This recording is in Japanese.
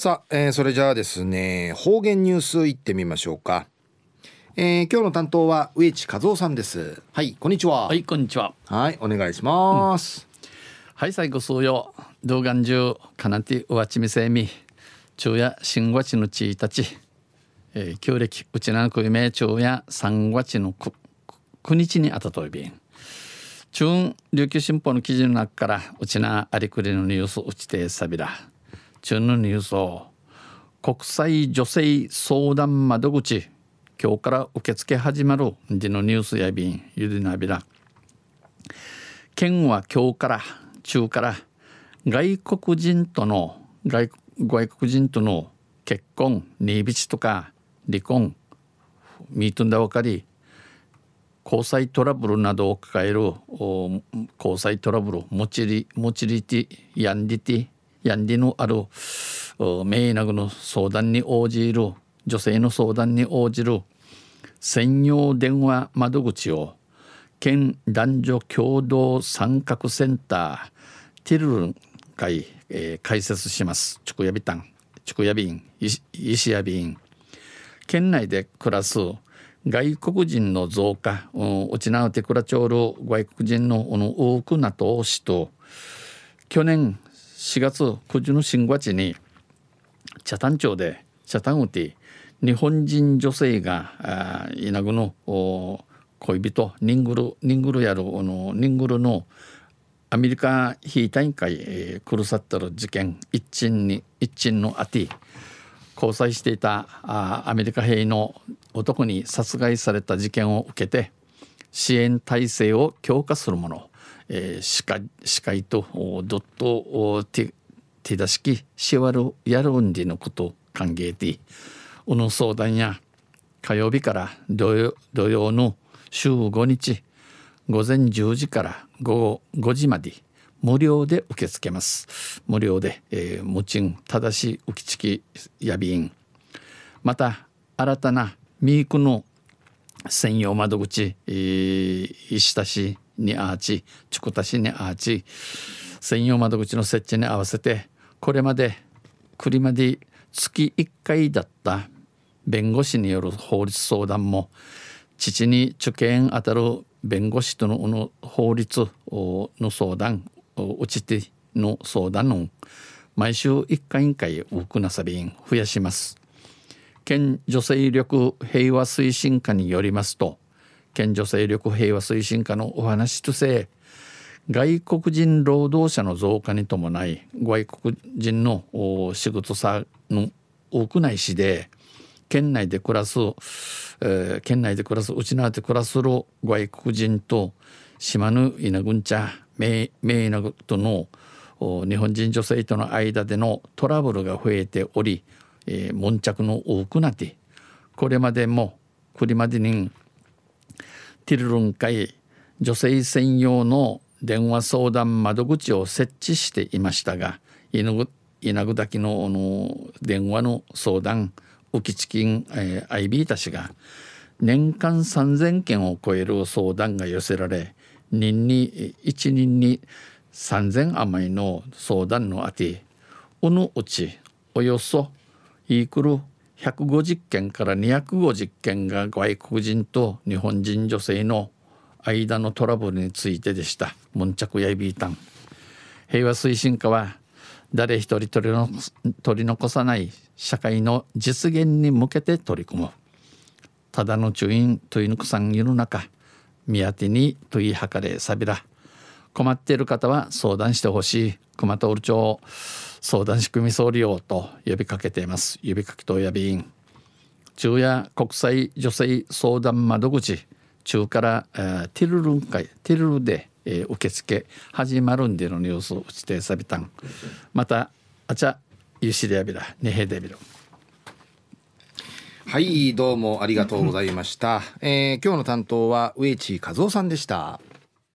さあ、えー、それじゃあですね方言ニュースいってみましょうか、えー、今日の担当は植地和夫さんです。はい。こんにちは。はいこんにちは。はいお願いします、うん、はい最後数曜動画中かなてうわちみせみ。昼夜新月のちいたち、えー、旧暦うちなくいめ。昼夜三月のく9日にあたといびん。中琉球新報の記事の中からうちなありくりのニュースうちてさびら中のニュースを国際女性相談窓口今日から受付始まるでのニュースやびんゆでなびら。県は今日から中から外国人との外国人との結婚新びちとか離婚ミートンだわかり交際トラブルなどを抱える交際トラブル持ちり持ちりてやんりてやんりのある名なぐの相談に応じる女性の相談に応じる専用電話窓口を県男女共同参画センターティルルン会、えー、開設します。チクヤビタン、チクヤビン、石ヤビン。県内で暮らす外国人の増加、うちなうてくらちょうる外国人の多くな投資と去年4月9日の新月に北谷町で北谷うて日本人女性が稲ぐの恋人ニングルニングルやるあのニングルのアメリカ非大会、えー、クルサッタル事件一鎮に一鎮のあて交際していたあアメリカ兵の男に殺害された事件を受けて支援体制を強化するもの。えー、司会司会とドット手手出しきしわるやるんでのこと歓迎でうの相談や火曜日から土曜土曜の週5日午前10時から午後5時まで無料で受け付けます。無料で、えー、無賃正し浮きちきやびん。また新たなミークの専用窓口、えー、石田市にアーチ筑田市にアーチ専用窓口の設置に合わせてこれまで栗まで月1回だった弁護士による法律相談も父に受験当たる弁護士との法律の相談うちての相談の毎週1回1回多くなさびん増やします。県女性力平和推進課によりますと県女性力平和推進課のお話とせ外国人労働者の増加に伴い外国人の仕事さの多くない市で県内で暮らす、えー、県内で暮らすうちなで暮らする外国人と島の稲ぐんちゃ名稲との日本人女性との間でのトラブルが増えており、えー、悶着の多くなってこれまでもこれまでにティルルン会女性専用の電話相談窓口を設置していましたが稲ぐ滝のの電話の相談浮きチキン、えー、IB たちが年間3,000件を超える相談が寄せられ人に1人に3,000余りの相談のあてうぬうちおよそイークル150件から250件が外国人と日本人女性の間のトラブルについてでした。ムンチャクヤイビータン。平和推進課は誰一人取り取り残さない社会の実現に向けて取り組む。ただの中院といぬくさん世の中、宮手にといはかれさびら。困っている方は相談してほしい。熊徹町相談仕組み総利用と呼びかけています。呼びかけとやびん中夜国際女性相談窓口。中から、えー、ティルルン会ティルルで、えー、受付始まるんでのニュースを指定さびたん。またあちゃゆしでやびらねへでびるはいどうもありがとうございました、えー、今日の担当は植地和夫さんでした。